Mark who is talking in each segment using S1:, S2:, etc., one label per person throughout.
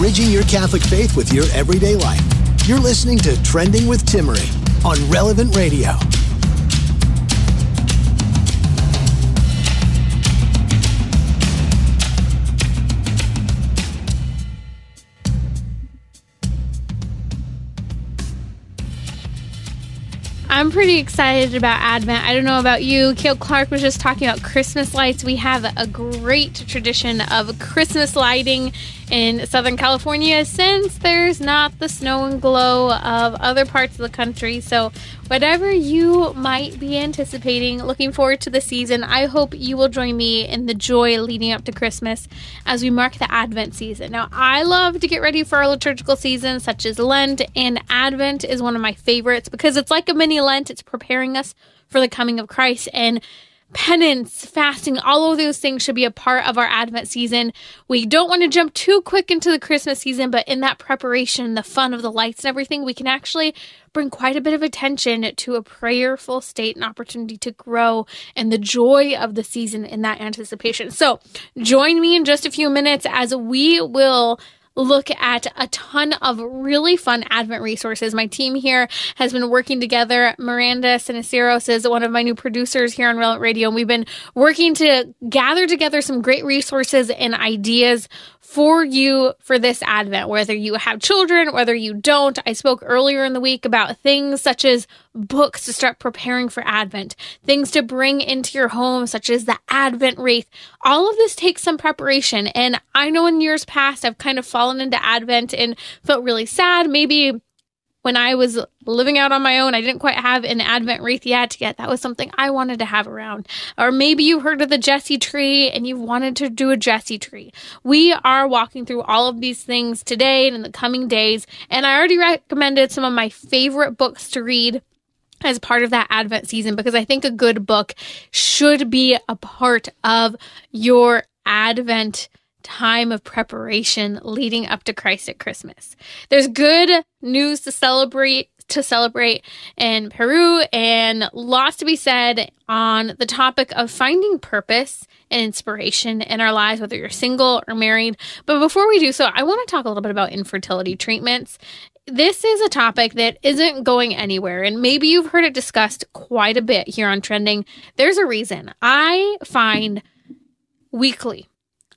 S1: Bridging your Catholic faith with your everyday life. You're listening to Trending with Timmerie on Relevant Radio.
S2: I'm pretty excited about Advent. I don't know about you. Kale Clark was just talking about Christmas lights. We have a great tradition of Christmas lighting in Southern California since there's not the snow and glow of other parts of the country. So, whatever you might be anticipating, looking forward to the season, I hope you will join me in the joy leading up to Christmas as we mark the Advent season. Now, I love to get ready for our liturgical season, such as Lent, and Advent is one of my favorites because it's like a mini Lent, it's preparing us for the coming of Christ. And penance, fasting, all of those things should be a part of our Advent season. We don't want to jump too quick into the Christmas season, but in that preparation, the fun of the lights and everything, we can actually bring quite a bit of attention to a prayerful state and opportunity to grow and the joy of the season in that anticipation. So join me in just a few minutes as we will look at a ton of really fun Advent resources. My team here has been working together. Miranda Siniceros is one of my new producers here on Relevant Radio, and we've been working to gather together some great resources and ideas for you for this Advent, whether you have children, whether you don't. I spoke earlier in the week about things such as books to start preparing for Advent, things to bring into your home, such as the Advent wreath. All of this takes some preparation. And I know in years past, I've kind of fallen into Advent and felt really sad. Maybe when I was living out on my own, I didn't quite have an Advent wreath yet. Yet that was something I wanted to have around. Or maybe you heard of the Jesse tree and you wanted to do a Jesse tree. We are walking through all of these things today and in the coming days. And I already recommended some of my favorite books to read as part of that Advent season because I think a good book should be a part of your Advent time of preparation leading up to Christ at Christmas. There's good news to celebrate to celebrate in Peru and lots to be said on the topic of finding purpose and inspiration in our lives, whether you're single or married. But before we do so, I want to talk a little bit about infertility treatments. This is a topic that isn't going anywhere, and maybe you've heard it discussed quite a bit here on Trending. There's a reason. I find weekly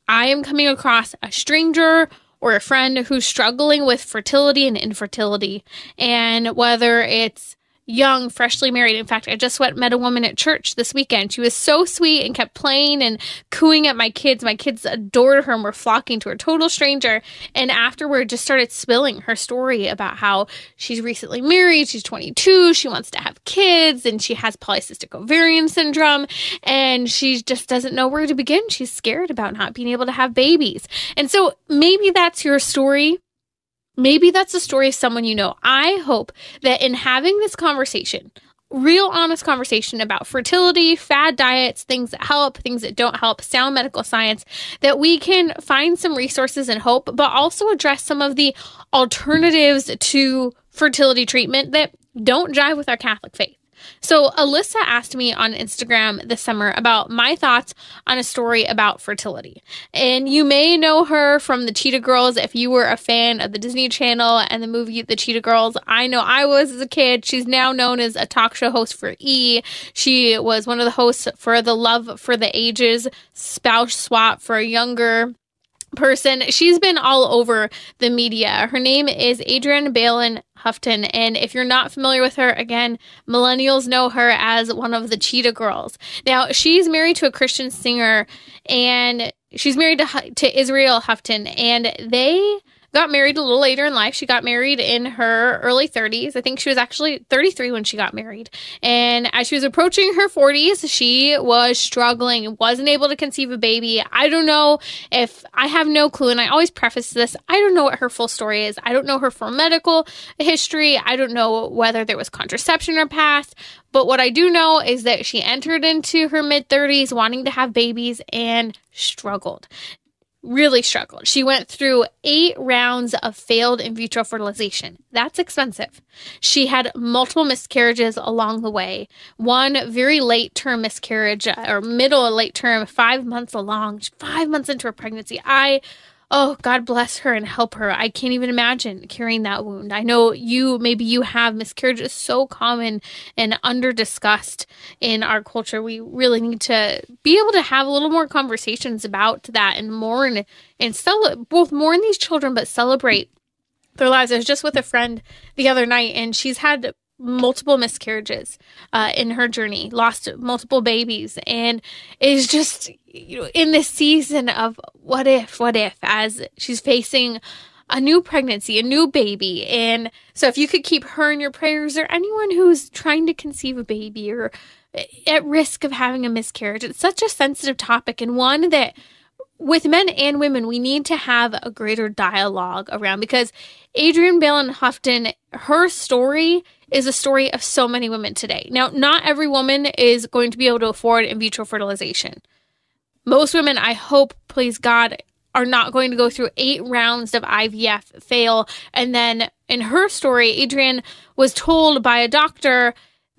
S2: I am coming across a stranger or a friend who's struggling with fertility and infertility, and whether it's young, freshly married. In fact, I just went met a woman at church this weekend. She was so sweet and kept playing and cooing at my kids. My kids adored her and were flocking to her. Total stranger. And afterward, just started spilling her story about how she's recently married. She's 22. She wants to have kids and she has polycystic ovarian syndrome and she just doesn't know where to begin. She's scared about not being able to have babies. And so maybe that's your story. Maybe that's the story of someone you know. I hope that in having this conversation, real honest conversation about fertility, fad diets, things that help, things that don't help, sound medical science, that we can find some resources and hope, but also address some of the alternatives to fertility treatment that don't jive with our Catholic faith. So, Alyssa asked me on Instagram this summer about my thoughts on a story about fertility. And you may know her from the Cheetah Girls if you were a fan of the Disney Channel and the movie The Cheetah Girls. I know I was as a kid. She's now known as a talk show host for E. She was one of the hosts for the Love for the Ages spouse swap for a younger person. She's been all over the media. Her name is Adrienne Bailon Houghton. And if you're not familiar with her, again, millennials know her as one of the Cheetah Girls. Now, she's married to a Christian singer and she's married to, to Israel Houghton. And they got married a little later in life. She got married in her early 30s. I think she was actually 33 when she got married. And as she was approaching her 40s, she was struggling, wasn't able to conceive a baby. I don't know if I have no clue. And I always preface this I don't know what her full story is. I don't know her full medical history. I don't know whether there was contraception in her past. But what I do know is that she entered into her mid 30s wanting to have babies and struggled really struggled. She went through eight rounds of failed in vitro fertilization. That's expensive. She had multiple miscarriages along the way. One very late term miscarriage uh, or middle late term, five months along, five months into her pregnancy. I oh, God bless her and help her. I can't even imagine carrying that wound. I know you, maybe you have miscarriage is so common and under discussed in our culture. We really need to be able to have a little more conversations about that and mourn and celebrate both mourn these children, but celebrate their lives. I was just with a friend the other night and she's had multiple miscarriages uh, in her journey, lost multiple babies, and is just you know in this season of what if, what if, as she's facing a new pregnancy, a new baby. And so if you could keep her in your prayers or anyone who's trying to conceive a baby or at risk of having a miscarriage, it's such a sensitive topic and one that with men and women, we need to have a greater dialogue around because Adrienne Bailon Houghton, her story is a story of so many women today. Now, not every woman is going to be able to afford in vitro fertilization. Most women, I hope, please God, are not going to go through eight rounds of IVF, fail. And then in her story, Adrienne was told by a doctor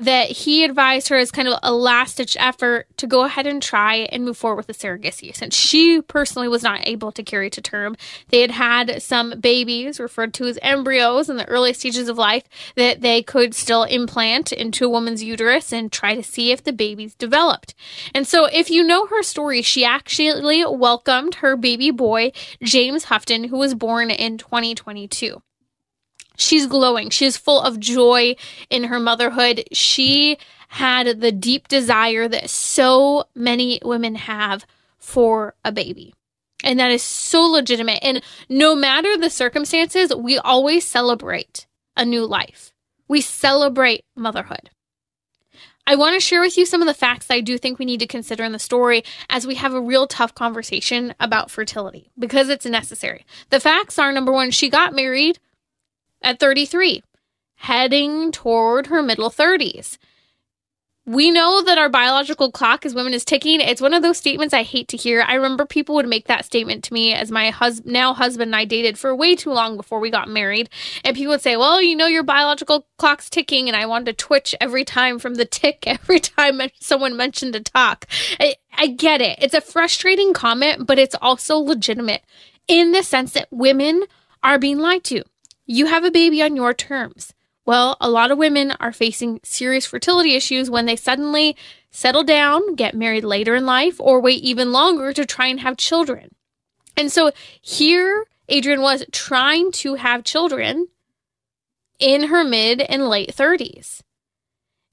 S2: that he advised her as kind of a last ditch effort to go ahead and try and move forward with the surrogacy since she personally was not able to carry to term. They had had some babies referred to as embryos in the early stages of life that they could still implant into a woman's uterus and try to see if the babies developed. And so if you know her story, she actually welcomed her baby boy, James Houghton, who was born in 2022 she's glowing. She's full of joy in her motherhood. She had the deep desire that so many women have for a baby. And that is so legitimate. And no matter the circumstances, we always celebrate a new life. We celebrate motherhood. I want to share with you some of the facts that I do think we need to consider in the story as we have a real tough conversation about fertility because it's necessary. The facts are number one, she got married at 33, heading toward her middle 30s. We know that our biological clock as women is ticking. It's one of those statements I hate to hear. I remember people would make that statement to me as my hus- now husband and I dated for way too long before we got married. And people would say, Well, you know, your biological clock's ticking. And I wanted to twitch every time from the tick every time someone mentioned a talk. I, I get it. It's a frustrating comment, but it's also legitimate in the sense that women are being lied to. You have a baby on your terms. Well, a lot of women are facing serious fertility issues when they suddenly settle down, get married later in life, or wait even longer to try and have children. And so here, Adrienne was trying to have children in her mid and late 30s.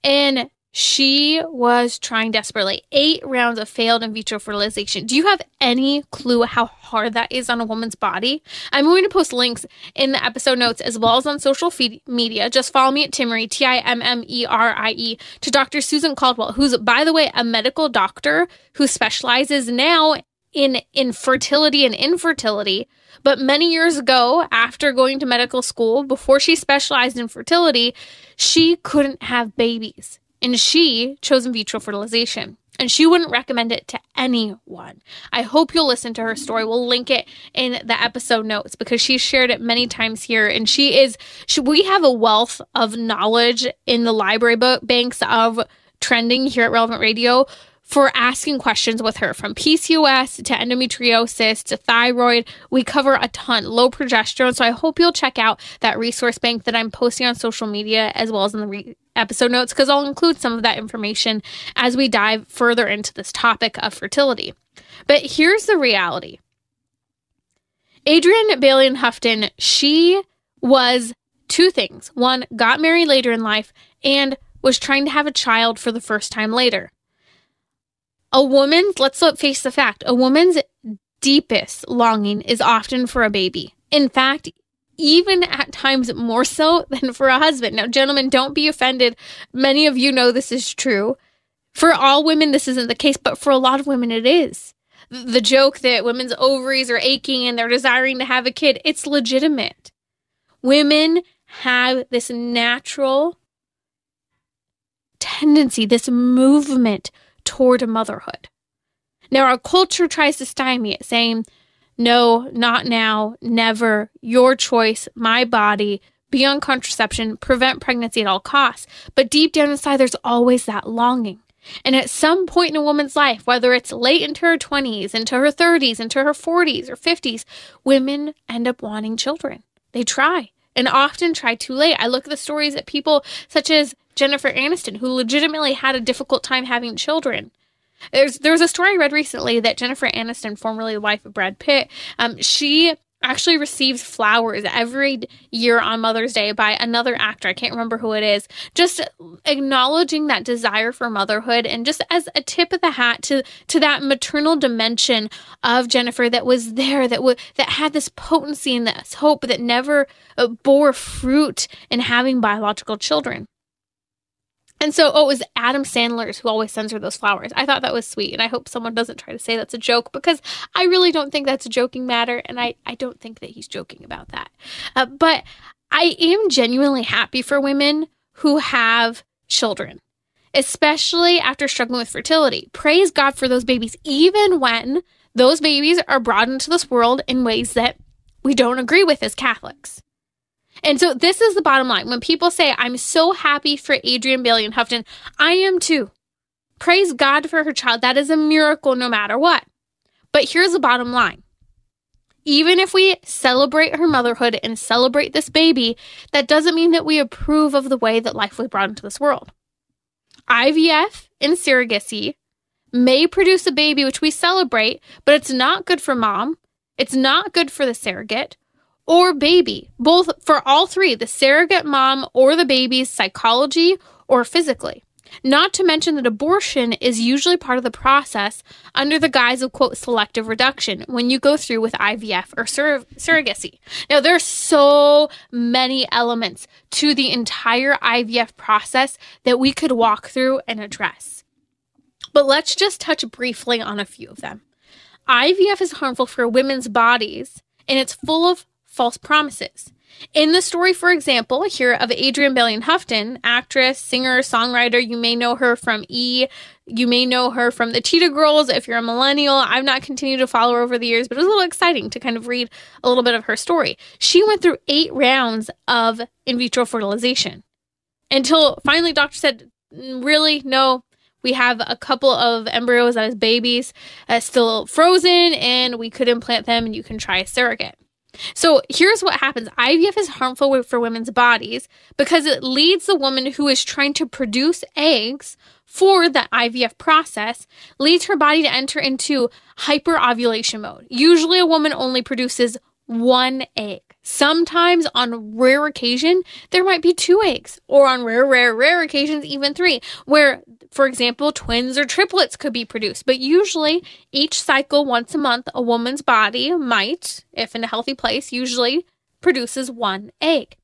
S2: And she was trying desperately. Eight rounds of failed in vitro fertilization. Do you have any clue how hard that is on a woman's body? I'm going to post links in the episode notes as well as on social feed- media. Just follow me at Timmerie, T I M M E R I E, to Dr. Susan Caldwell, who's, by the way, a medical doctor who specializes now in infertility and infertility. But many years ago, after going to medical school, before she specialized in fertility, she couldn't have babies and she chose in vitro fertilization. And she wouldn't recommend it to anyone. I hope you'll listen to her story. We'll link it in the episode notes because she's shared it many times here. And she is, she, we have a wealth of knowledge in the library book banks of trending here at Relevant Radio for asking questions with her from PCOS to endometriosis to thyroid. We cover a ton, low progesterone. So I hope you'll check out that resource bank that I'm posting on social media as well as in the re- episode notes because I'll include some of that information as we dive further into this topic of fertility. But here's the reality Adrienne Bailon Houghton, she was two things. One, got married later in life and was trying to have a child for the first time later a woman's, let's face the fact, a woman's deepest longing is often for a baby. In fact, even at times more so than for a husband. Now, gentlemen, don't be offended. Many of you know this is true. For all women, this isn't the case, but for a lot of women, it is. The joke that women's ovaries are aching and they're desiring to have a kid, it's legitimate. Women have this natural tendency, this movement toward motherhood. Now, our culture tries to stymie it, saying, no, not now, never, your choice, my body, be on contraception, prevent pregnancy at all costs. But deep down inside, there's always that longing. And at some point in a woman's life, whether it's late into her 20s, into her 30s, into her 40s or 50s, women end up wanting children. They try and often try too late. I look at the stories of people such as Jennifer Aniston, who legitimately had a difficult time having children. There's there was a story I read recently that Jennifer Aniston, formerly the wife of Brad Pitt, um, she actually receives flowers every year on Mother's Day by another actor. I can't remember who it is. Just acknowledging that desire for motherhood and just as a tip of the hat to to that maternal dimension of Jennifer that was there that would that had this potency and this hope that never uh, bore fruit in having biological children. And so, oh, it was Adam Sandler's who always sends her those flowers. I thought that was sweet. And I hope someone doesn't try to say that's a joke because I really don't think that's a joking matter. And I, I don't think that he's joking about that. Uh, but I am genuinely happy for women who have children, especially after struggling with fertility. Praise God for those babies, even when those babies are brought into this world in ways that we don't agree with as Catholics. And so this is the bottom line. When people say, I'm so happy for Adrienne Bailon Houghton, I am too. Praise God for her child. That is a miracle no matter what. But here's the bottom line. Even if we celebrate her motherhood and celebrate this baby, that doesn't mean that we approve of the way that life was brought into this world. IVF and surrogacy may produce a baby which we celebrate, but it's not good for mom. It's not good for the surrogate or baby, both for all three, the surrogate mom or the baby's psychology or physically. Not to mention that abortion is usually part of the process under the guise of quote selective reduction when you go through with IVF or sur- surrogacy. Now, there are so many elements to the entire IVF process that we could walk through and address. But let's just touch briefly on a few of them. IVF is harmful for women's bodies and it's full of false promises. In the story, for example, here of Adrienne Bailey Houghton, actress, singer, songwriter, you may know her from E. You may know her from the Cheetah Girls if you're a millennial. I've not continued to follow her over the years, but it was a little exciting to kind of read a little bit of her story. She went through eight rounds of in vitro fertilization until finally doctor said, really, no, we have a couple of embryos as babies uh, still frozen and we could implant them and you can try a surrogate. So here's what happens IVF is harmful for women's bodies because it leads the woman who is trying to produce eggs for the IVF process, leads her body to enter into hyperovulation mode. Usually, a woman only produces one egg. Sometimes, on rare occasion, there might be two eggs, or on rare, rare, rare occasions, even three, where for example, twins or triplets could be produced, but usually each cycle, once a month, a woman's body might, if in a healthy place, usually produces one egg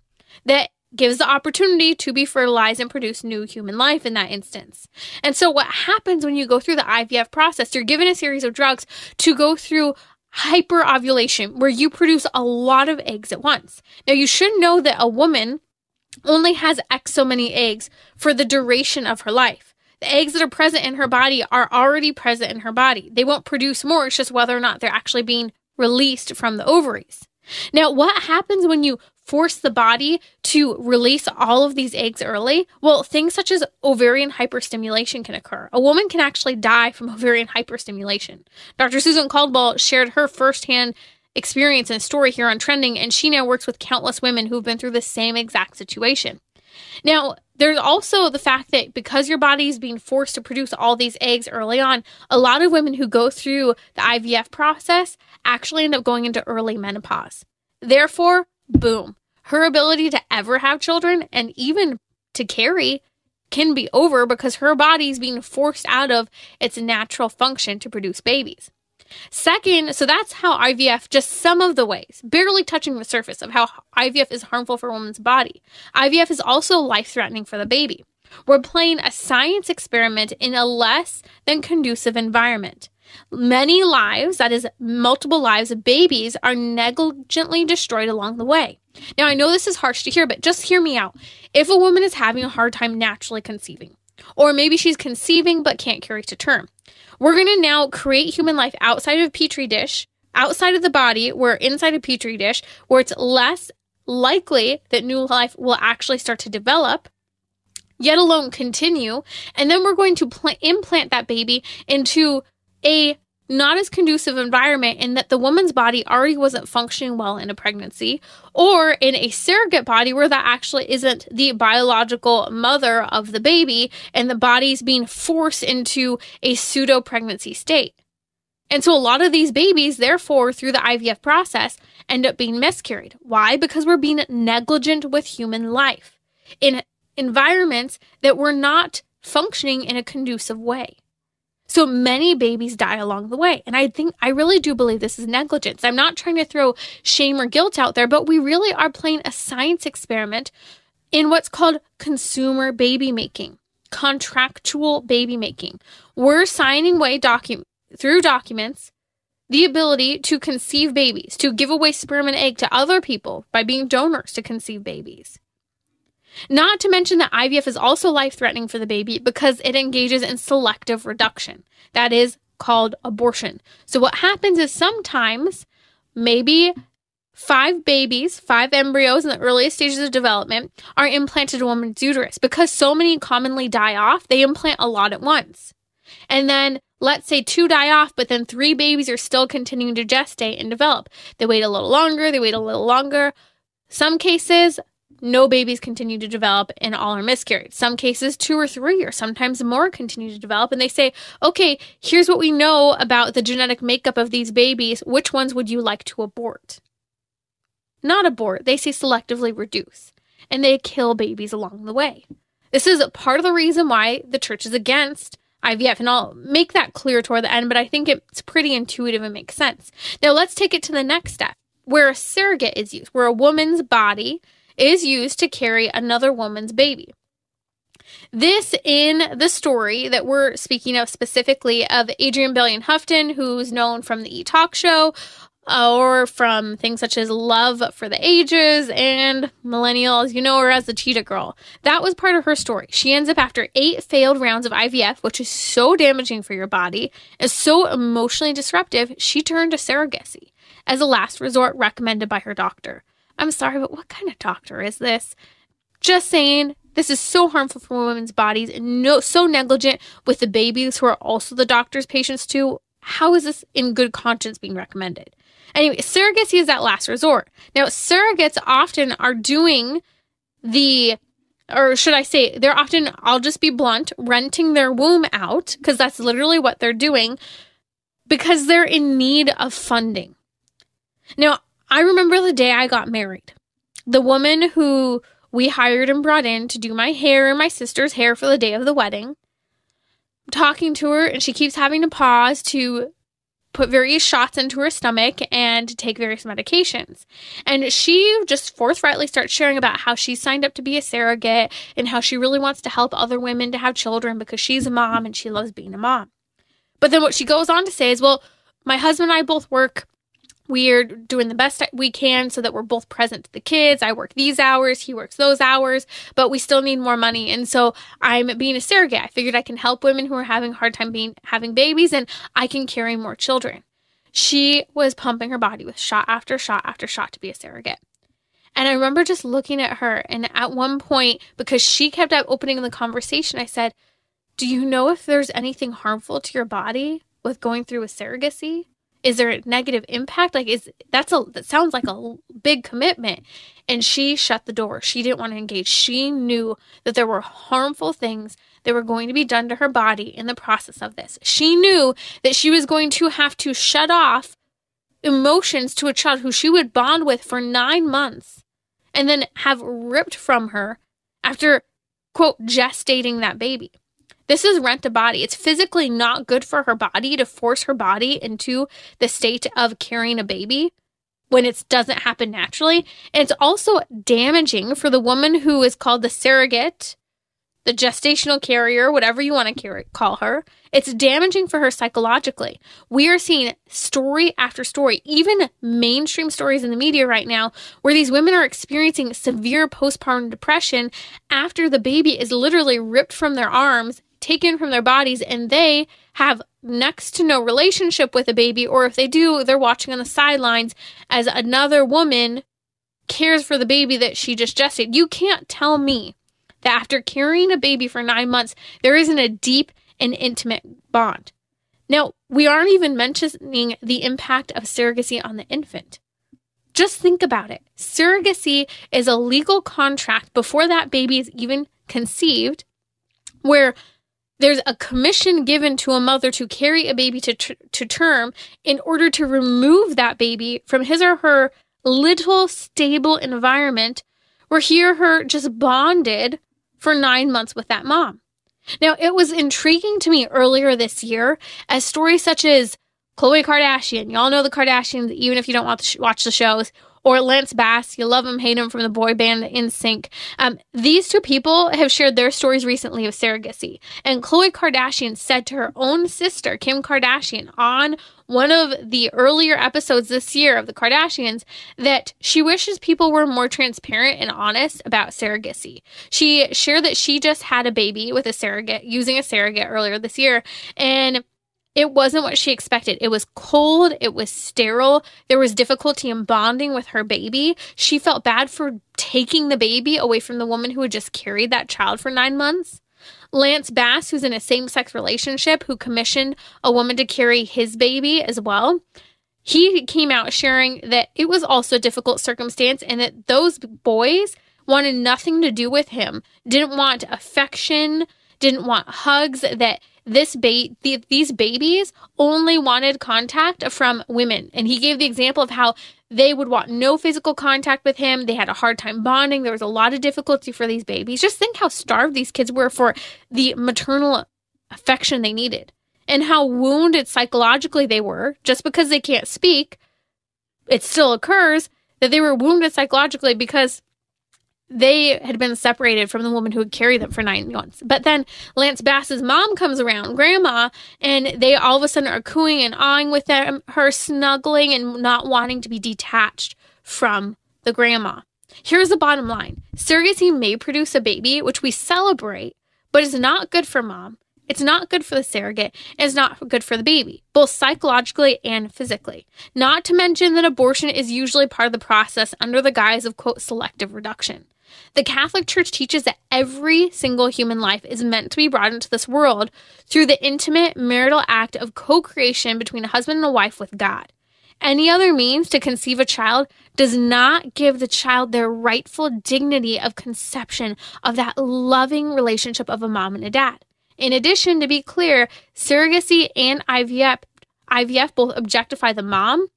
S2: that gives the opportunity to be fertilized and produce new human life in that instance. And so, what happens when you go through the IVF process, you're given a series of drugs to go through hyperovulation, where you produce a lot of eggs at once. Now, you should know that a woman only has X so many eggs for the duration of her life. The eggs that are present in her body are already present in her body. They won't produce more. It's just whether or not they're actually being released from the ovaries. Now, what happens when you force the body to release all of these eggs early? Well, things such as ovarian hyperstimulation can occur. A woman can actually die from ovarian hyperstimulation. Dr. Susan Caldwell shared her firsthand experience and story here on Trending, and she now works with countless women who've been through the same exact situation. Now, there's also the fact that because your body is being forced to produce all these eggs early on, a lot of women who go through the IVF process actually end up going into early menopause. Therefore, boom, her ability to ever have children and even to carry can be over because her body is being forced out of its natural function to produce babies. Second, so that's how IVF, just some of the ways, barely touching the surface of how IVF is harmful for a woman's body. IVF is also life threatening for the baby. We're playing a science experiment in a less than conducive environment. Many lives, that is, multiple lives of babies, are negligently destroyed along the way. Now, I know this is harsh to hear, but just hear me out. If a woman is having a hard time naturally conceiving, or maybe she's conceiving but can't carry to term, we're going to now create human life outside of petri dish, outside of the body, We're inside a petri dish, where it's less likely that new life will actually start to develop, yet alone continue. And then we're going to pl- implant that baby into a not as conducive environment in that the woman's body already wasn't functioning well in a pregnancy, or in a surrogate body where that actually isn't the biological mother of the baby and the body's being forced into a pseudo pregnancy state. And so a lot of these babies, therefore, through the IVF process, end up being miscarried. Why? Because we're being negligent with human life in environments that were not functioning in a conducive way. So many babies die along the way. And I think, I really do believe this is negligence. I'm not trying to throw shame or guilt out there, but we really are playing a science experiment in what's called consumer baby making, contractual baby making. We're signing away docu- through documents the ability to conceive babies, to give away sperm and egg to other people by being donors to conceive babies. Not to mention that IVF is also life threatening for the baby because it engages in selective reduction. That is called abortion. So, what happens is sometimes maybe five babies, five embryos in the earliest stages of development are implanted in a woman's uterus. Because so many commonly die off, they implant a lot at once. And then let's say two die off, but then three babies are still continuing to gestate and develop. They wait a little longer, they wait a little longer. Some cases, no babies continue to develop and all are miscarried. Some cases, two or three or sometimes more continue to develop. And they say, okay, here's what we know about the genetic makeup of these babies. Which ones would you like to abort? Not abort, they say selectively reduce. And they kill babies along the way. This is part of the reason why the church is against IVF. And I'll make that clear toward the end, but I think it's pretty intuitive and makes sense. Now let's take it to the next step where a surrogate is used, where a woman's body is used to carry another woman's baby. This in the story that we're speaking of specifically of Adrienne Bailon Houghton, who's known from the E Talk Show uh, or from things such as Love for the Ages and Millennials, you know her as the Cheetah Girl. That was part of her story. She ends up after eight failed rounds of IVF, which is so damaging for your body, is so emotionally disruptive, she turned to surrogacy as a last resort recommended by her doctor. I'm sorry, but what kind of doctor is this? Just saying, this is so harmful for women's bodies and no, so negligent with the babies who are also the doctor's patients too. How is this in good conscience being recommended? Anyway, surrogacy is that last resort. Now, surrogates often are doing the, or should I say, they're often, I'll just be blunt, renting their womb out, because that's literally what they're doing, because they're in need of funding. Now, I remember the day I got married. The woman who we hired and brought in to do my hair and my sister's hair for the day of the wedding. I'm talking to her, and she keeps having to pause to put various shots into her stomach and take various medications. And she just forthrightly starts sharing about how she signed up to be a surrogate and how she really wants to help other women to have children because she's a mom and she loves being a mom. But then what she goes on to say is, well, my husband and I both work we're doing the best we can so that we're both present to the kids. I work these hours, he works those hours, but we still need more money. And so I'm being a surrogate. I figured I can help women who are having a hard time being having babies and I can carry more children. She was pumping her body with shot after shot after shot to be a surrogate. And I remember just looking at her and at one point because she kept up opening the conversation, I said, "Do you know if there's anything harmful to your body with going through a surrogacy?" Is there a negative impact? Like is that's a that sounds like a big commitment. And she shut the door. She didn't want to engage. She knew that there were harmful things that were going to be done to her body in the process of this. She knew that she was going to have to shut off emotions to a child who she would bond with for 9 months and then have ripped from her after quote gestating that baby This is rent a body. It's physically not good for her body to force her body into the state of carrying a baby when it doesn't happen naturally. And it's also damaging for the woman who is called the surrogate, the gestational carrier, whatever you want to call her. It's damaging for her psychologically. We are seeing story after story, even mainstream stories in the media right now, where these women are experiencing severe postpartum depression after the baby is literally ripped from their arms, taken from their bodies, and they have next to no relationship with a baby, or if they do, they're watching on the sidelines as another woman cares for the baby that she just gestated. You can't tell me that after carrying a baby for nine months, there isn't a deep and intimate bond. Now, we aren't even mentioning the impact of surrogacy on the infant. Just think about it. Surrogacy is a legal contract before that baby is even conceived, where there's a commission given to a mother to carry a baby to, to term in order to remove that baby from his or her little stable environment where he or her just bonded for nine months with that mom. Now, it was intriguing to me earlier this year as stories such as Khloe Kardashian, y'all know the Kardashians, even if you don't watch, watch the shows, or Lance Bass. You love him, hate him from the boy band NSYNC. Um, these two people have shared their stories recently of surrogacy. And Khloe Kardashian said to her own sister, Kim Kardashian, on one of the earlier episodes this year of the Kardashians that she wishes people were more transparent and honest about surrogacy. She shared that she just had a baby with a surrogate, using a surrogate earlier this year. And it wasn't what she expected. It was cold. It was sterile. There was difficulty in bonding with her baby. She felt bad for taking the baby away from the woman who had just carried that child for nine months. Lance Bass, who's in a same sex relationship, who commissioned a woman to carry his baby as well, he came out sharing that it was also a difficult circumstance and that those boys wanted nothing to do with him, didn't want affection, didn't want hugs, that this ba- the, these babies only wanted contact from women. And he gave the example of how they would want no physical contact with him. They had a hard time bonding. There was a lot of difficulty for these babies. Just think how starved these kids were for the maternal affection they needed and how wounded psychologically they were just because they can't speak. It still occurs that they were wounded psychologically because they had been separated from the woman who had carried them for nine months. But then Lance Bass's mom comes around, grandma, and they all of a sudden are cooing and awing with them, her snuggling and not wanting to be detached from the grandma. Here's the bottom line surrogacy may produce a baby, which we celebrate, but it's not good for mom. It's not good for the surrogate. It's not good for the baby, both psychologically and physically. Not to mention that abortion is usually part of the process under the guise of, quote, selective reduction. The Catholic Church teaches that every single human life is meant to be brought into this world through the intimate marital act of co creation between a husband and a wife with God. Any other means to conceive a child does not give the child their rightful dignity of conception of that loving relationship of a mom and a dad. In addition, to be clear, surrogacy and IVF, IVF both objectify the mom,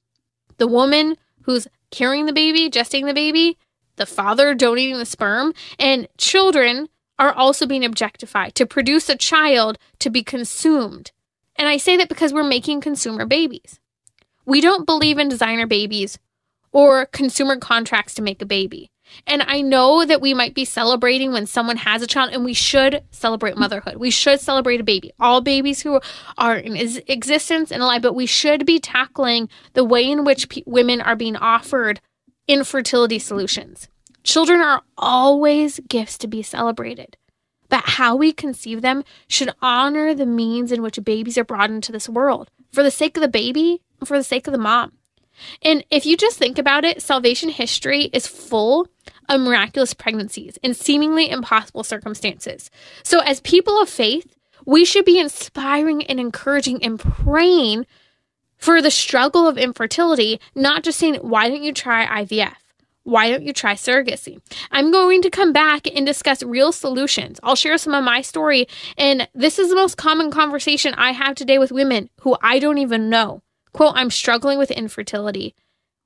S2: the woman who's carrying the baby, gesting the baby, the father donating the sperm, and children are also being objectified to produce a child to be consumed. And I say that because we're making consumer babies. We don't believe in designer babies or consumer contracts to make a baby. And I know that we might be celebrating when someone has a child, and we should celebrate motherhood. We should celebrate a baby. All babies who are in existence and alive, but we should be tackling the way in which women are being offered infertility solutions. Children are always gifts to be celebrated, but how we conceive them should honor the means in which babies are brought into this world for the sake of the baby and for the sake of the mom. And if you just think about it, salvation history is full of miraculous pregnancies in seemingly impossible circumstances. So, as people of faith, we should be inspiring and encouraging and praying for the struggle of infertility, not just saying, why don't you try IVF? Why don't you try surrogacy? I'm going to come back and discuss real solutions. I'll share some of my story. And this is the most common conversation I have today with women who I don't even know. Quote, I'm struggling with infertility.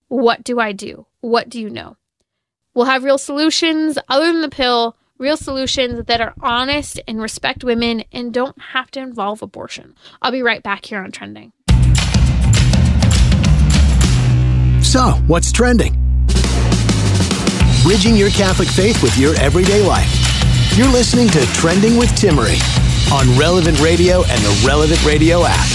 S2: What do I do? What do you know? We'll have real solutions other than the pill real solutions that are honest and respect women and don't have to involve abortion. I'll be right back here on Trending.
S1: So, what's trending? Bridging your Catholic faith with your everyday life. You're listening to Trending with Timmerie on Relevant Radio and the Relevant Radio app.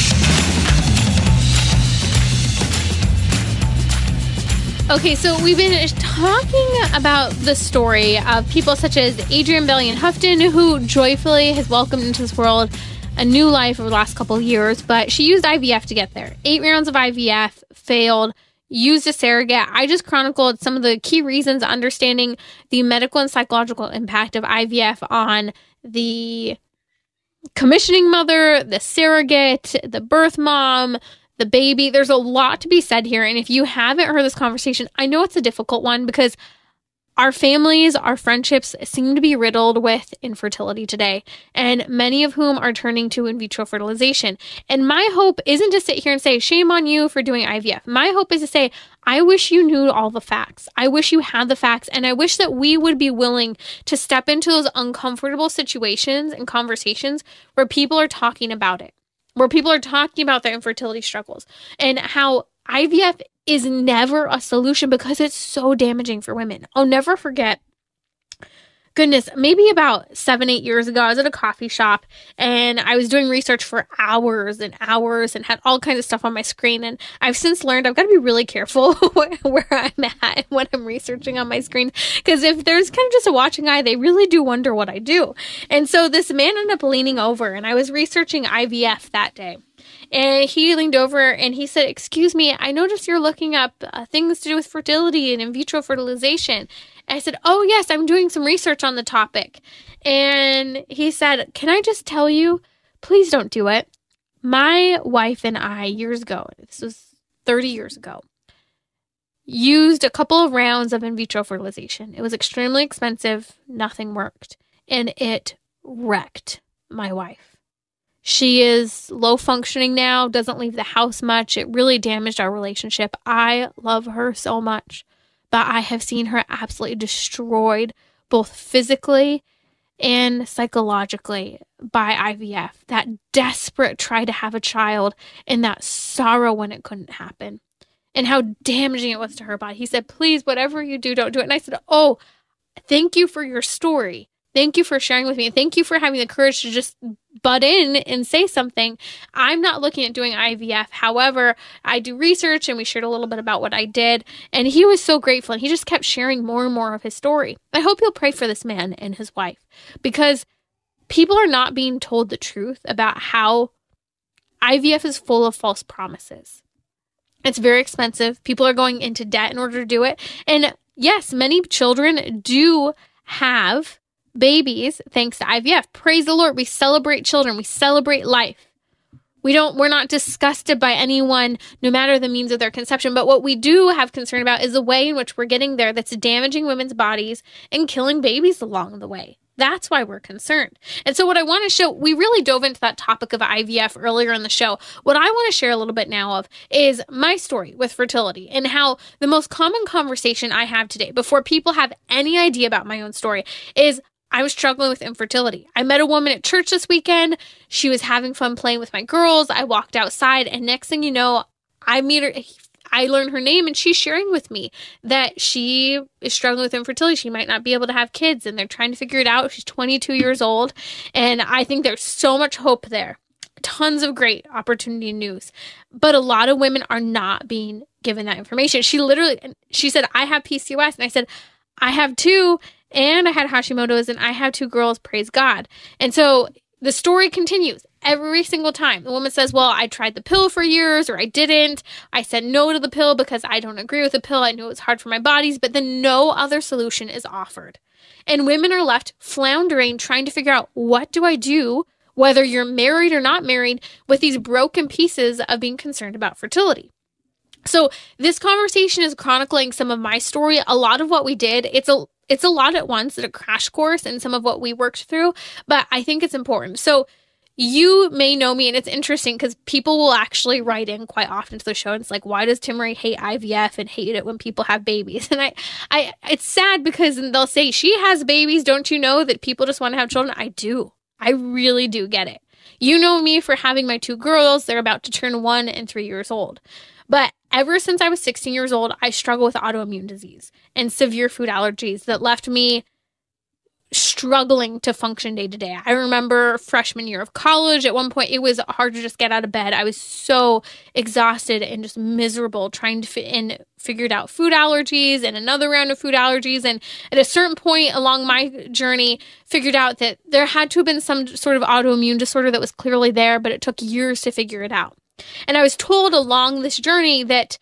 S2: Okay, so we've been talking about the story of people such as Adrienne Bailey Houghton, who joyfully has welcomed into this world a new life over the last couple of years, but she used IVF to get there. Eight rounds of IVF failed, used a surrogate. I just chronicled some of the key reasons understanding the medical and psychological impact of IVF on the commissioning mother, the surrogate, the birth mom, the baby. There's a lot to be said here. And if you haven't heard this conversation, I know it's a difficult one because our families, our friendships seem to be riddled with infertility today, and many of whom are turning to in vitro fertilization. And my hope isn't to sit here and say, shame on you for doing IVF. My hope is to say, I wish you knew all the facts. I wish you had the facts, and I wish that we would be willing to step into those uncomfortable situations and conversations where people are talking about it, where people are talking about their infertility struggles and how IVF is never a solution because it's so damaging for women. I'll never forget goodness, maybe about seven, eight years ago, I was at a coffee shop and I was doing research for hours and hours and had all kinds of stuff on my screen. And I've since learned I've got to be really careful where, where I'm at and what I'm researching on my screen. Because if there's kind of just a watching eye, they really do wonder what I do. And so this man ended up leaning over and I was researching IVF that day. And he leaned over and he said, Excuse me, I noticed you're looking up uh, things to do with fertility and in vitro fertilization. And I said, Oh, yes, I'm doing some research on the topic. And he said, Can I just tell you, please don't do it. My wife and I, years ago, this was 30 years ago, used a couple of rounds of in vitro fertilization. It was extremely expensive, nothing worked, and it wrecked my wife. She is low functioning now, doesn't leave the house much. It really damaged our relationship. I love her so much, but I have seen her absolutely destroyed both physically and psychologically by IVF. That desperate try to have a child and that sorrow when it couldn't happen and how damaging it was to her body. He said, Please, whatever you do, don't do it. And I said, Oh, thank you for your story. Thank you for sharing with me. Thank you for having the courage to just butt in and say something. I'm not looking at doing IVF. However, I do research and we shared a little bit about what I did. And he was so grateful and he just kept sharing more and more of his story. I hope you'll pray for this man and his wife because people are not being told the truth about how IVF is full of false promises. It's very expensive. People are going into debt in order to do it. And yes, many children do have babies thanks to IVF. Praise the Lord. We celebrate children, we celebrate life. We don't we're not disgusted by anyone no matter the means of their conception, but what we do have concern about is the way in which we're getting there that's damaging women's bodies and killing babies along the way. That's why we're concerned. And so, what I want to show, we really dove into that topic of IVF earlier in the show. What I want to share a little bit now of is my story with fertility and how the most common conversation I have today, before people have any idea about my own story, is I was struggling with infertility. I met a woman at church this weekend. She was having fun playing with my girls. I walked outside, and next thing you know, I meet her. I learn her name, and she's sharing with me that she is struggling with infertility. She might not be able to have kids, and they're trying to figure it out. She's 22 years old, and I think there's so much hope there. Tons of great opportunity news, but a lot of women are not being given that information. She literally, she said, "I have PCOS," and I said, "I have too." And I had Hashimoto's and I have two girls, praise God. And so the story continues every single time. The woman says, Well, I tried the pill for years or I didn't. I said no to the pill because I don't agree with the pill. I knew it was hard for my bodies, but then no other solution is offered. And women are left floundering, trying to figure out what do I do, whether you're married or not married, with these broken pieces of being concerned about fertility. So, this conversation is chronicling some of my story. A lot of what we did, it's a it's a lot at once, at a crash course and some of what we worked through, but I think it's important. So, you may know me, and it's interesting because people will actually write in quite often to the show. And it's like, why does Timmerie hate IVF and hate it when people have babies? And I, I, it's sad because they'll say she has babies. Don't you know that people just want to have children? I do. I really do get it. You know me for having my two girls. They're about to turn one and three years old. But ever since I was 16 years old, I struggle with autoimmune disease and severe food allergies that left me struggling to function day to day. I remember freshman year of college, at one point, it was hard to just get out of bed. I was so exhausted and just miserable trying to fit in, figured out food allergies and another round of food allergies. And at a certain point along my journey, figured out that there had to have been some sort of autoimmune disorder that was clearly there, but it took years to figure it out. And I was told along this journey that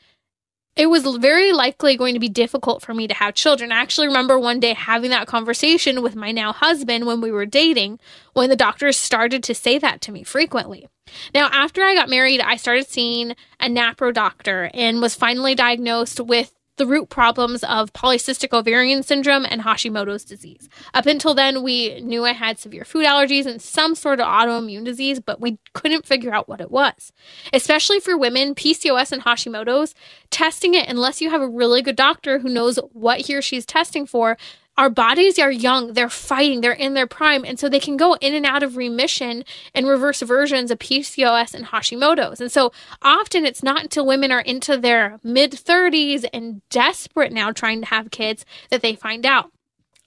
S2: it was very likely going to be difficult for me to have children. I actually remember one day having that conversation with my now husband when we were dating, when the doctors started to say that to me frequently. Now, after I got married, I started seeing a NAPRO doctor and was finally diagnosed with the root problems of polycystic ovarian syndrome and Hashimoto's disease. Up until then, we knew I had severe food allergies and some sort of autoimmune disease, but we couldn't figure out what it was. Especially for women, PCOS and Hashimoto's, testing it, unless you have a really good doctor who knows what he or she's testing for, our bodies are young, they're fighting, they're in their prime, and so they can go in and out of remission and reverse versions of PCOS and Hashimoto's. And so often it's not until women are into their mid 30s and desperate now trying to have kids that they find out.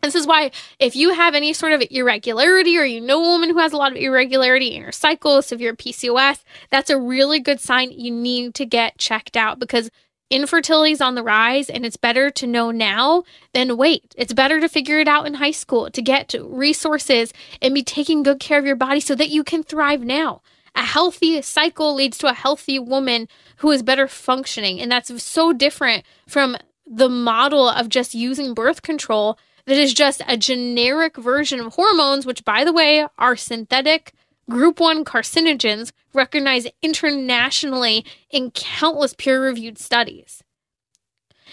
S2: This is why, if you have any sort of irregularity or you know a woman who has a lot of irregularity in her cycle, severe PCOS, that's a really good sign you need to get checked out because infertility is on the rise and it's better to know now than wait. It's better to figure it out in high school, to get resources and be taking good care of your body so that you can thrive now. A healthy cycle leads to a healthy woman who is better functioning. And that's so different from the model of just using birth control that is just a generic version of hormones, which, by the way, are synthetic Group 1 carcinogens recognized internationally in countless peer reviewed studies.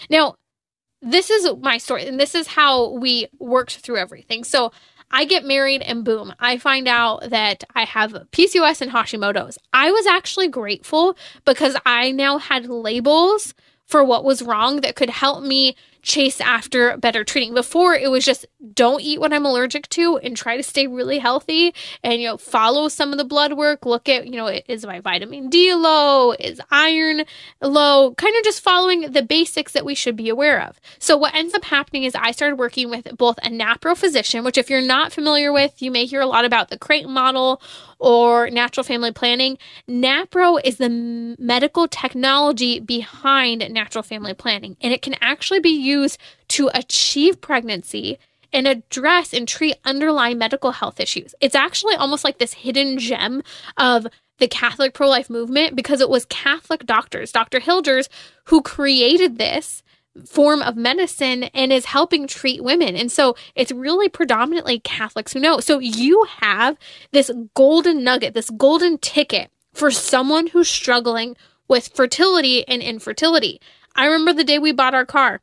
S2: Now, this is my story, and this is how we worked through everything. So, I get married, and boom, I find out that I have PCOS and Hashimoto's. I was actually grateful because I now had labels for what was wrong that could help me chase after better treating. Before it was just don't eat what I'm allergic to and try to stay really healthy and you know follow some of the blood work, look at, you know, is my vitamin D low, is iron low, kind of just following the basics that we should be aware of. So what ends up happening is I started working with both a NAPRO physician, which if you're not familiar with, you may hear a lot about the Creighton model or natural family planning. NAPRO is the medical technology behind natural family planning, and it can actually be used to achieve pregnancy and address and treat underlying medical health issues. It's actually almost like this hidden gem of the Catholic pro life movement because it was Catholic doctors, Dr. Hilgers, who created this form of medicine and is helping treat women. And so it's really predominantly Catholics who know. So you have this golden nugget, this golden ticket for someone who's struggling with fertility and infertility. I remember the day we bought our car.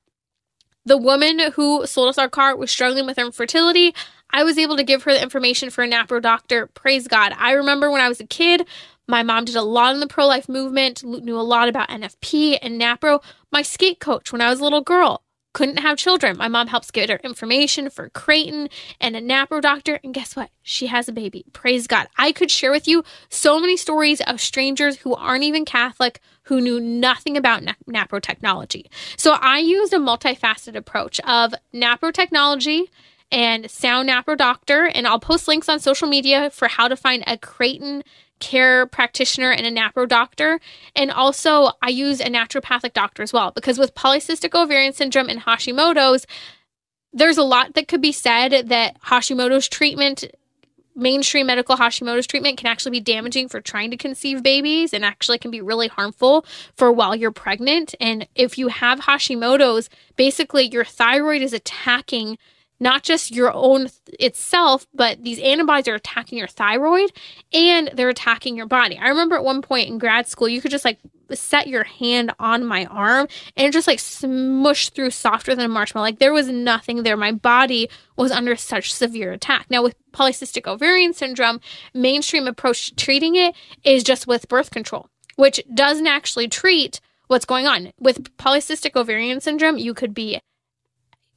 S2: The woman who sold us our car was struggling with infertility. I was able to give her the information for a NAPRO doctor. Praise God. I remember when I was a kid, my mom did a lot in the pro life movement, knew a lot about NFP and NAPRO. My skate coach when I was a little girl couldn't have children. My mom helps get her information for Creighton and a NAPRO doctor. And guess what? She has a baby. Praise God. I could share with you so many stories of strangers who aren't even Catholic who knew nothing about NAPRO technology. So I used a multifaceted approach of NAPRO technology and Sound NAPRO Doctor. And I'll post links on social media for how to find a Creighton care practitioner and a NAPRO doctor. And also, I use a naturopathic doctor as well because with polycystic ovarian syndrome and Hashimoto's, there's a lot that could be said that Hashimoto's treatment, mainstream medical Hashimoto's treatment, can actually be damaging for trying to conceive babies and actually can be really harmful for while you're pregnant. And if you have Hashimoto's, basically your thyroid is attacking not just your own itself, but these antibodies are attacking your thyroid and they're attacking your body. I remember at one point in grad school, you could just like set your hand on my arm and just like smushed through softer than a marshmallow. Like there was nothing there. My body was under such severe attack. Now, with polycystic ovarian syndrome, mainstream approach to treating it is just with birth control, which doesn't actually treat what's going on. With polycystic ovarian syndrome, you could be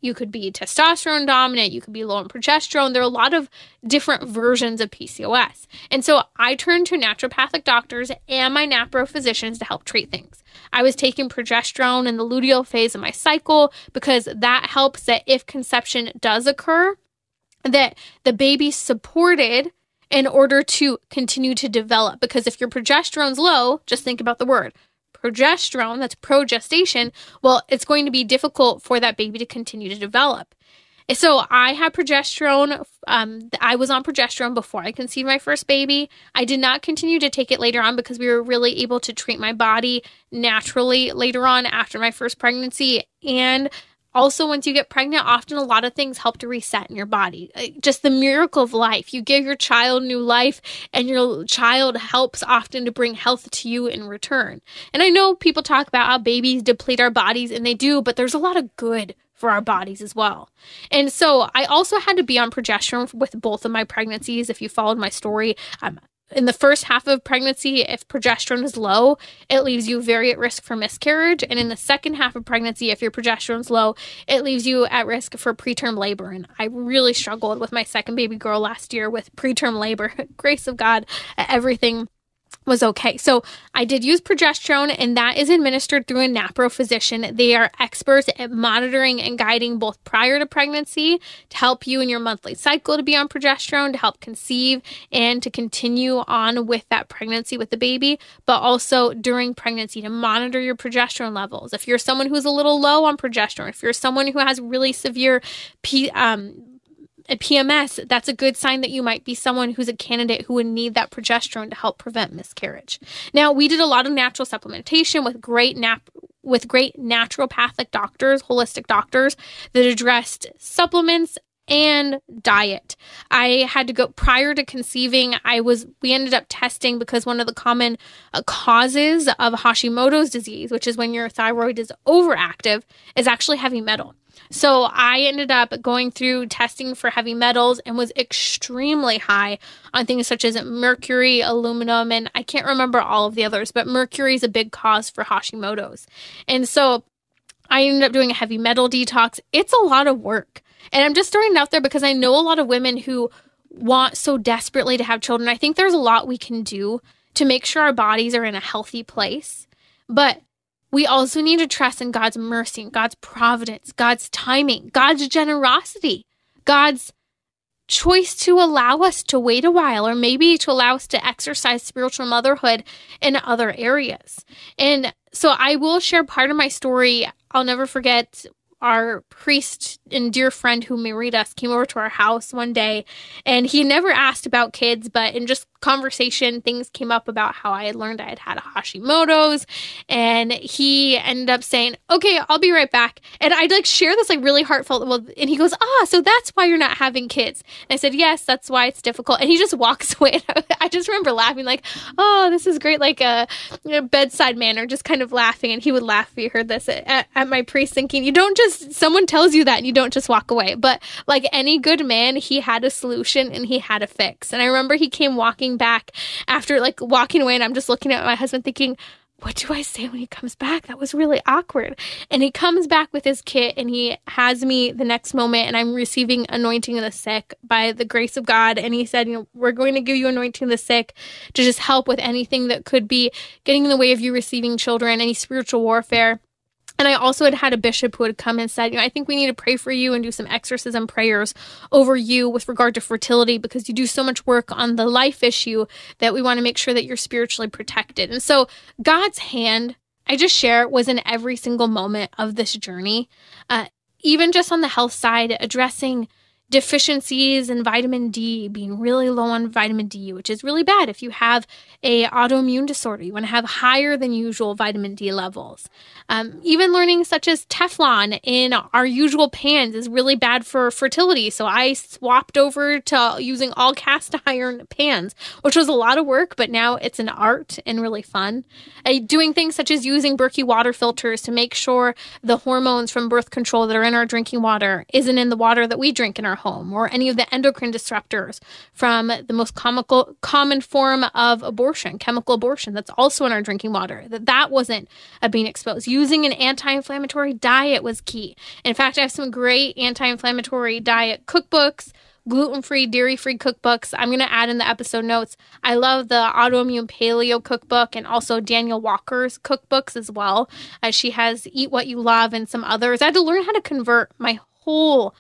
S2: you could be testosterone dominant, you could be low in progesterone. There are a lot of different versions of PCOS. And so I turned to naturopathic doctors and my NAPRO physicians to help treat things. I was taking progesterone in the luteal phase of my cycle because that helps that if conception does occur, that the baby's supported in order to continue to develop. Because if your progesterone's low, just think about the word progesterone, that's progestation, well, it's going to be difficult for that baby to continue to develop. So I had progesterone. Um, I was on progesterone before I conceived my first baby. I did not continue to take it later on because we were really able to treat my body naturally later on after my first pregnancy. And also, once you get pregnant, often a lot of things help to reset in your body. Uh, just the miracle of life. You give your child new life, and your child helps often to bring health to you in return. And I know people talk about how babies deplete our bodies, and they do, but there's a lot of good for our bodies as well. And so I also had to be on progesterone with both of my pregnancies. If you followed my story, um, in the first half of pregnancy, if progesterone is low, it leaves you very at risk for miscarriage. And in the second half of pregnancy, if your progesterone is low, it leaves you at risk for preterm labor. And I really struggled with my second baby girl last year with preterm labor. Grace of God, everything was okay. So I did use progesterone, and that is administered through a NAPRO physician. They are experts at monitoring and guiding both prior to pregnancy to help you in your monthly cycle to be on progesterone, to help conceive and to continue on with that pregnancy with the baby, but also during pregnancy to monitor your progesterone levels. If you're someone who's a little low on progesterone, if you're someone who has really severe P, um, a PMS, that's a good sign that you might be someone who's a candidate who would need that progesterone to help prevent miscarriage. Now, we did a lot of natural supplementation with great nap with great naturopathic doctors, holistic doctors that addressed supplements and diet. I had to go prior to conceiving. I was we ended up testing because one of the common uh, causes of Hashimoto's disease, which is when your thyroid is overactive, is actually heavy metal. So I ended up going through testing for heavy metals and was extremely high on things such as mercury, aluminum, and I can't remember all of the others, but mercury is a big cause for Hashimoto's. And so I ended up doing a heavy metal detox. It's a lot of work. And I'm just throwing it out there because I know a lot of women who want so desperately to have children. I think there's a lot we can do to make sure our bodies are in a healthy place. But we also need to trust in God's mercy, and God's providence, God's timing, God's generosity, God's choice to allow us to wait a while or maybe to allow us to exercise spiritual motherhood in other areas. And so I will share part of my story. I'll never forget our priest and dear friend who married us came over to our house one day and he never asked about kids but in just conversation things came up about how i had learned i had had hashimoto's and he ended up saying okay i'll be right back and i'd like share this like really heartfelt well and he goes ah so that's why you're not having kids and i said yes that's why it's difficult and he just walks away i just remember laughing like oh this is great like a bedside manner just kind of laughing and he would laugh if he heard this at, at my priest thinking you don't just someone tells you that and you don't just walk away. But like any good man, he had a solution and he had a fix. And I remember he came walking back after like walking away, and I'm just looking at my husband thinking, what do I say when he comes back? That was really awkward. And he comes back with his kit and he has me the next moment and I'm receiving anointing of the sick by the grace of God. And he said, you know, we're going to give you anointing of the sick to just help with anything that could be getting in the way of you receiving children, any spiritual warfare. And I also had had a bishop who had come and said, you know, I think we need to pray for you and do some exorcism prayers over you with regard to fertility because you do so much work on the life issue that we want to make sure that you're spiritually protected. And so God's hand, I just share, was in every single moment of this journey. Uh, even just on the health side, addressing deficiencies in vitamin D, being really low on vitamin D, which is really bad if you have a autoimmune disorder. You want to have higher than usual vitamin D levels. Um, even learning such as Teflon in our usual pans is really bad for fertility. So I swapped over to using all cast iron pans, which was a lot of work, but now it's an art and really fun. Uh, doing things such as using Berkey water filters to make sure the hormones from birth control that are in our drinking water isn't in the water that we drink in our home or any of the endocrine disruptors from the most comical, common form of abortion, chemical abortion, that's also in our drinking water, that that wasn't uh, being exposed. Using an anti-inflammatory diet was key. In fact, I have some great anti-inflammatory diet cookbooks gluten free, dairy free cookbooks. I'm going to add in the episode notes. I love the autoimmune paleo cookbook and also Danielle Walker's cookbooks as well. As she has Eat What You Love and some others. I had to learn how to convert my whole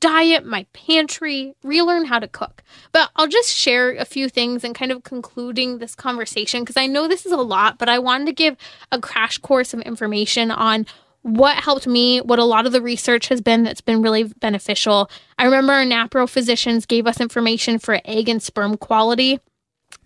S2: diet, my pantry, relearn how to cook. But I'll just share a few things and kind of concluding this conversation because I know this is a lot, but I wanted to give a crash course of information on what helped me, what a lot of the research has been that's been really beneficial. I remember our NAPRO physicians gave us information for egg and sperm quality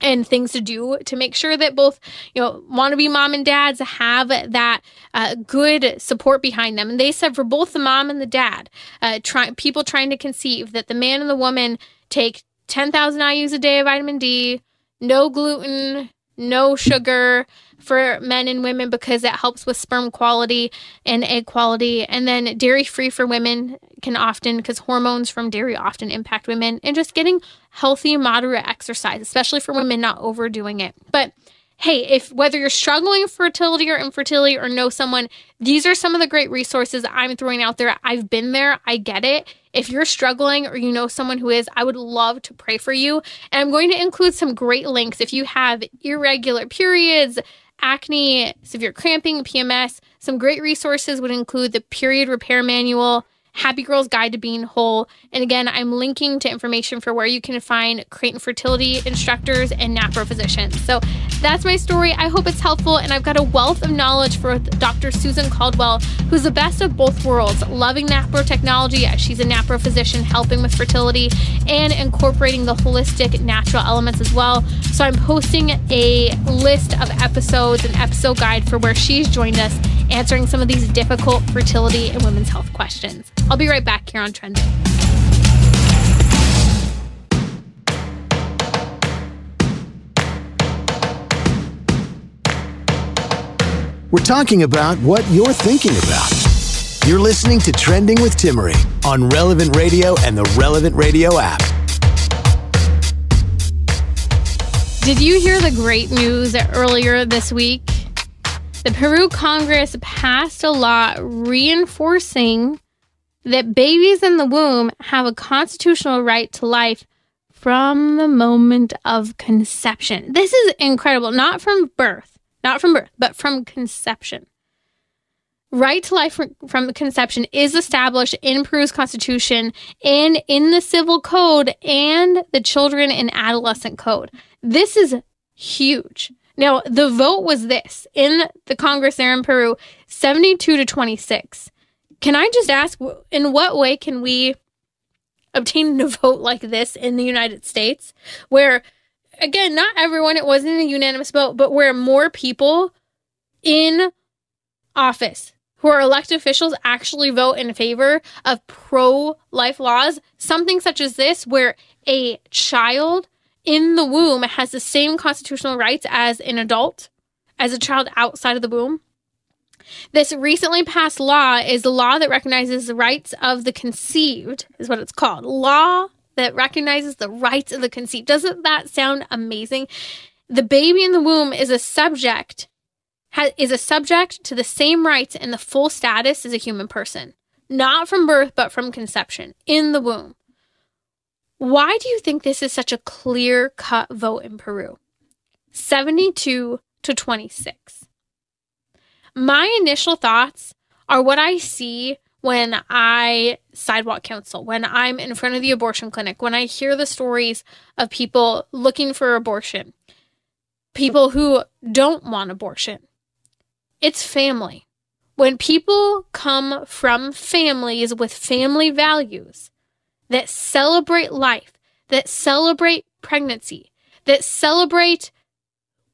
S2: and things to do to make sure that both you know wannabe mom and dads have that uh, good support behind them. And they said for both the mom and the dad uh, try, people trying to conceive that the man and the woman take 10,000 IUs a day of vitamin D no gluten no sugar for men and women because it helps with sperm quality and egg quality. And then dairy free for women can often, because hormones from dairy often impact women, and just getting healthy, moderate exercise, especially for women, not overdoing it. But hey, if whether you're struggling with fertility or infertility or know someone, these are some of the great resources I'm throwing out there. I've been there, I get it. If you're struggling or you know someone who is, I would love to pray for you. And I'm going to include some great links if you have irregular periods, acne, severe cramping, PMS. Some great resources would include the Period Repair Manual, Happy Girl's Guide to Being Whole. And again, I'm linking to information for where you can find Creighton fertility instructors and NAPRO physicians. So that's my story. I hope it's helpful. And I've got a wealth of knowledge for Dr. Susan Caldwell, who's the best of both worlds, loving NAPRO technology as she's a NAPRO physician helping with fertility and incorporating the holistic natural elements as well. So I'm posting a list of episodes, an episode guide for where she's joined us answering some of these difficult fertility and women's health questions. I'll be right back here on Trending.
S1: We're talking about what you're thinking about. You're listening to Trending with Timmerie on Relevant Radio and the Relevant Radio app.
S2: Did you hear the great news earlier this week? The Peru Congress passed a law reinforcing that babies in the womb have a constitutional right to life from the moment of conception. This is incredible. Not from birth, not from birth, but from conception. Right to life from conception is established in Peru's constitution and in the civil code and the children and adolescent code. This is huge. Now, the vote was this in the Congress there in Peru 72 to 26. Can I just ask, in what way can we obtain a vote like this in the United States? Where, again, not everyone, it wasn't a unanimous vote, but where more people in office who are elected officials actually vote in favor of pro life laws, something such as this, where a child in the womb has the same constitutional rights as an adult, as a child outside of the womb. This recently passed law is the law that recognizes the rights of the conceived, is what it's called. Law that recognizes the rights of the conceived. Doesn't that sound amazing? The baby in the womb is a subject, is a subject to the same rights and the full status as a human person. Not from birth, but from conception in the womb. Why do you think this is such a clear cut vote in Peru? 72 to 26. My initial thoughts are what I see when I sidewalk counsel, when I'm in front of the abortion clinic, when I hear the stories of people looking for abortion, people who don't want abortion. It's family. When people come from families with family values, that celebrate life, that celebrate pregnancy, that celebrate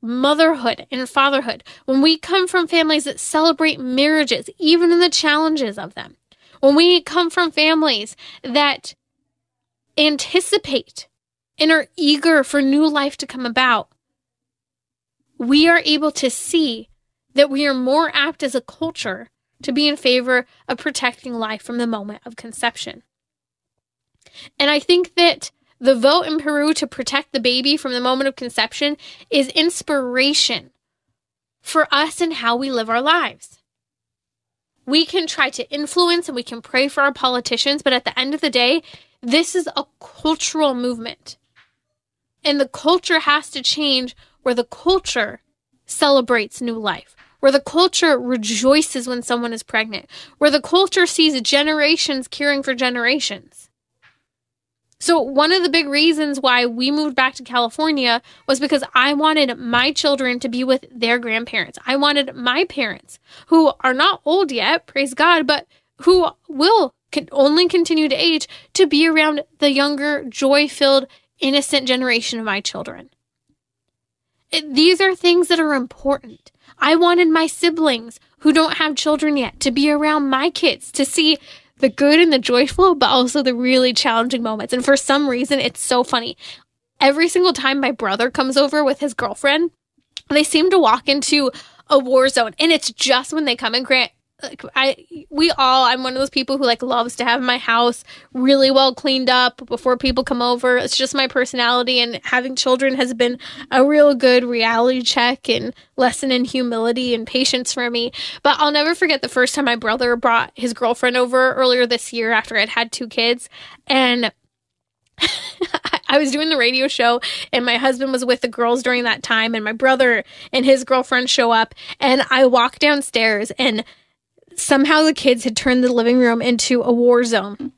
S2: motherhood and fatherhood, when we come from families that celebrate marriages, even in the challenges of them, when we come from families that anticipate and are eager for new life to come about, we are able to see that we are more apt as a culture to be in favor of protecting life from the moment of conception. And I think that the vote in Peru to protect the baby from the moment of conception is inspiration for us and how we live our lives. We can try to influence and we can pray for our politicians, but at the end of the day, this is a cultural movement. And the culture has to change where the culture celebrates new life, where the culture rejoices when someone is pregnant, where the culture sees generations caring for generations. So, one of the big reasons why we moved back to California was because I wanted my children to be with their grandparents. I wanted my parents, who are not old yet, praise God, but who will can only continue to age, to be around the younger, joy filled, innocent generation of my children. It, these are things that are important. I wanted my siblings who don't have children yet to be around my kids to see the good and the joyful, but also the really challenging moments. And for some reason, it's so funny. Every single time my brother comes over with his girlfriend, they seem to walk into a war zone. And it's just when they come and grant like I we all I'm one of those people who like loves to have my house really well cleaned up before people come over. It's just my personality and having children has been a real good reality check and lesson in humility and patience for me. But I'll never forget the first time my brother brought his girlfriend over earlier this year after I'd had two kids and I was doing the radio show and my husband was with the girls during that time and my brother and his girlfriend show up and I walk downstairs and somehow the kids had turned the living room into a war zone.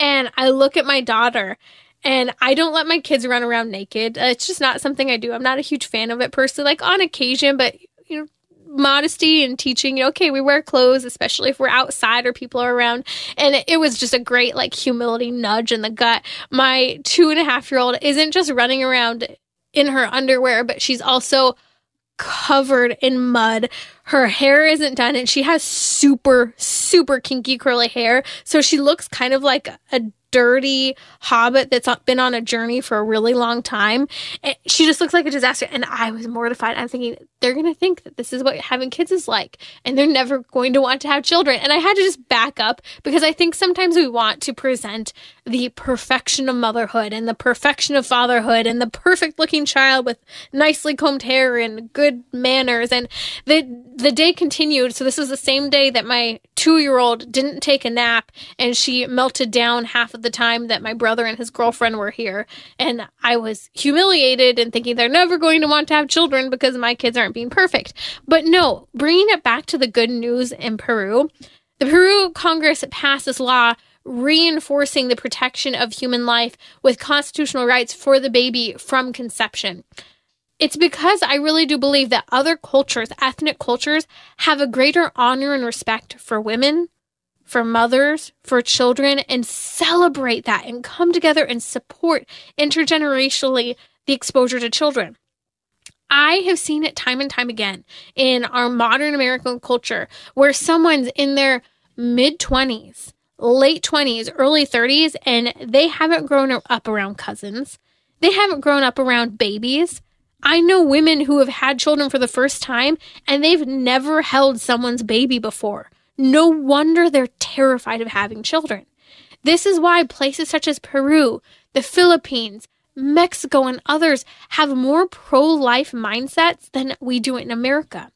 S2: And I look at my daughter and I don't let my kids run around naked. Uh, it's just not something I do. I'm not a huge fan of it personally, like on occasion, but you know, modesty and teaching, you know, okay, we wear clothes, especially if we're outside or people are around. And it, it was just a great like humility nudge in the gut. My two and a half year old isn't just running around in her underwear, but she's also covered in mud. Her hair isn't done and she has super, super kinky curly hair. So she looks kind of like a dirty hobbit that's been on a journey for a really long time. And she just looks like a disaster. And I was mortified. I'm thinking, they're going to think that this is what having kids is like, and they're never going to want to have children. And I had to just back up because I think sometimes we want to present the perfection of motherhood and the perfection of fatherhood and the perfect looking child with nicely combed hair and good manners. And the, the day continued. So this was the same day that my two year old didn't take a nap and she melted down half of the time that my brother and his girlfriend were here. And I was humiliated and thinking they're never going to want to have children because my kids aren't being perfect. But no, bringing it back to the good news in Peru, the Peru Congress passed this law reinforcing the protection of human life with constitutional rights for the baby from conception. It's because I really do believe that other cultures, ethnic cultures, have a greater honor and respect for women, for mothers, for children, and celebrate that and come together and support intergenerationally the exposure to children. I have seen it time and time again in our modern American culture where someone's in their mid 20s, late 20s, early 30s, and they haven't grown up around cousins. They haven't grown up around babies. I know women who have had children for the first time and they've never held someone's baby before. No wonder they're terrified of having children. This is why places such as Peru, the Philippines, Mexico, and others have more pro life mindsets than we do in America.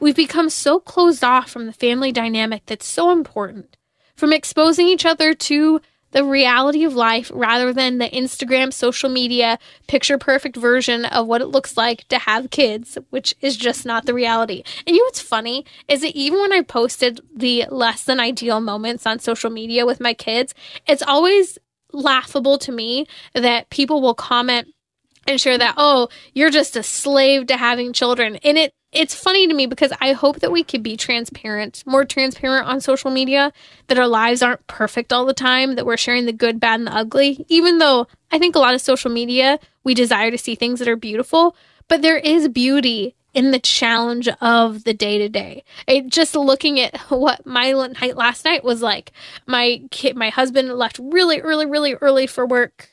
S2: We've become so closed off from the family dynamic that's so important, from exposing each other to the reality of life rather than the Instagram social media picture perfect version of what it looks like to have kids, which is just not the reality. And you know what's funny is that even when I posted the less than ideal moments on social media with my kids, it's always laughable to me that people will comment and share that, oh, you're just a slave to having children. And it it's funny to me because I hope that we could be transparent, more transparent on social media, that our lives aren't perfect all the time, that we're sharing the good, bad, and the ugly. Even though I think a lot of social media, we desire to see things that are beautiful, but there is beauty in the challenge of the day to day. Just looking at what my night last night was like. My kid, my husband left really early, really early for work,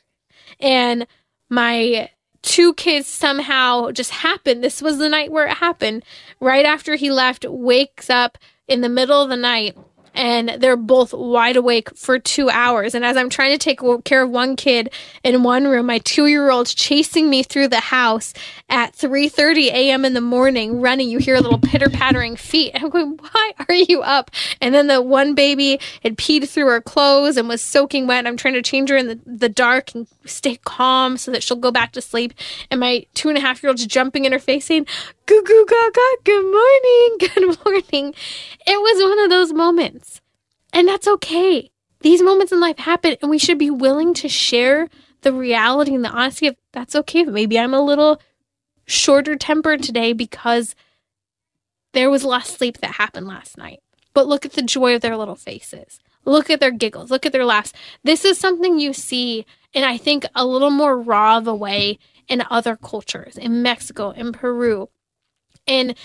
S2: and my two kids somehow just happened. This was the night where it happened. Right after he left, wakes up in the middle of the night and they're both wide awake for two hours. And as I'm trying to take care of one kid in one room, my two year old's chasing me through the house at 3:30 a.m. in the morning, running. You hear a little pitter pattering feet. I'm going, why are you up? And then the one baby had peed through her clothes and was soaking wet. I'm trying to change her in the, the dark and stay calm so that she'll go back to sleep. And my two and a half year old's jumping in her face saying, Goo goo gaga, good morning, good morning. It was one of those moments. And that's okay. These moments in life happen, and we should be willing to share the reality and the honesty of that's okay. Maybe I'm a little shorter tempered today because there was less sleep that happened last night. But look at the joy of their little faces. Look at their giggles. Look at their laughs. This is something you see, and I think a little more raw of a way in other cultures, in Mexico, in Peru, in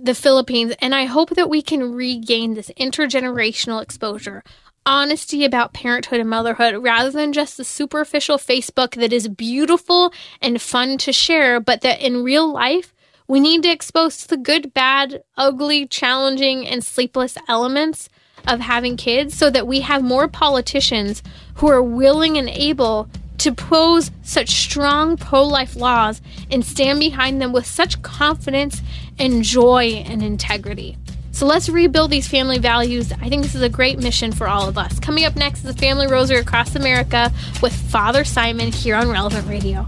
S2: the Philippines. And I hope that we can regain this intergenerational exposure, honesty about parenthood and motherhood, rather than just the superficial Facebook that is beautiful and fun to share, but that in real life, we need to expose the good, bad, ugly, challenging, and sleepless elements of having kids so that we have more politicians who are willing and able to pose such strong pro life laws and stand behind them with such confidence and joy and integrity. So let's rebuild these family values. I think this is a great mission for all of us. Coming up next is the Family Rosary Across America with Father Simon here on Relevant Radio.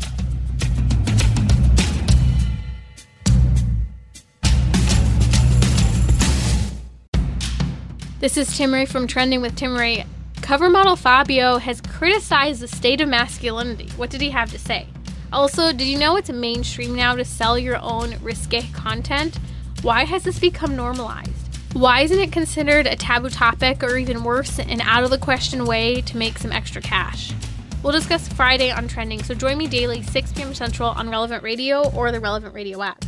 S2: This is Timmerie from Trending with Timmerie. Cover model Fabio has criticized the state of masculinity. What did he have to say? Also, did you know it's mainstream now to sell your own risque content? Why has this become normalized? Why isn't it considered a taboo topic or even worse, an out of the question way to make some extra cash? We'll discuss Friday on trending, so join me daily, 6 p.m. Central on Relevant Radio or the Relevant Radio app.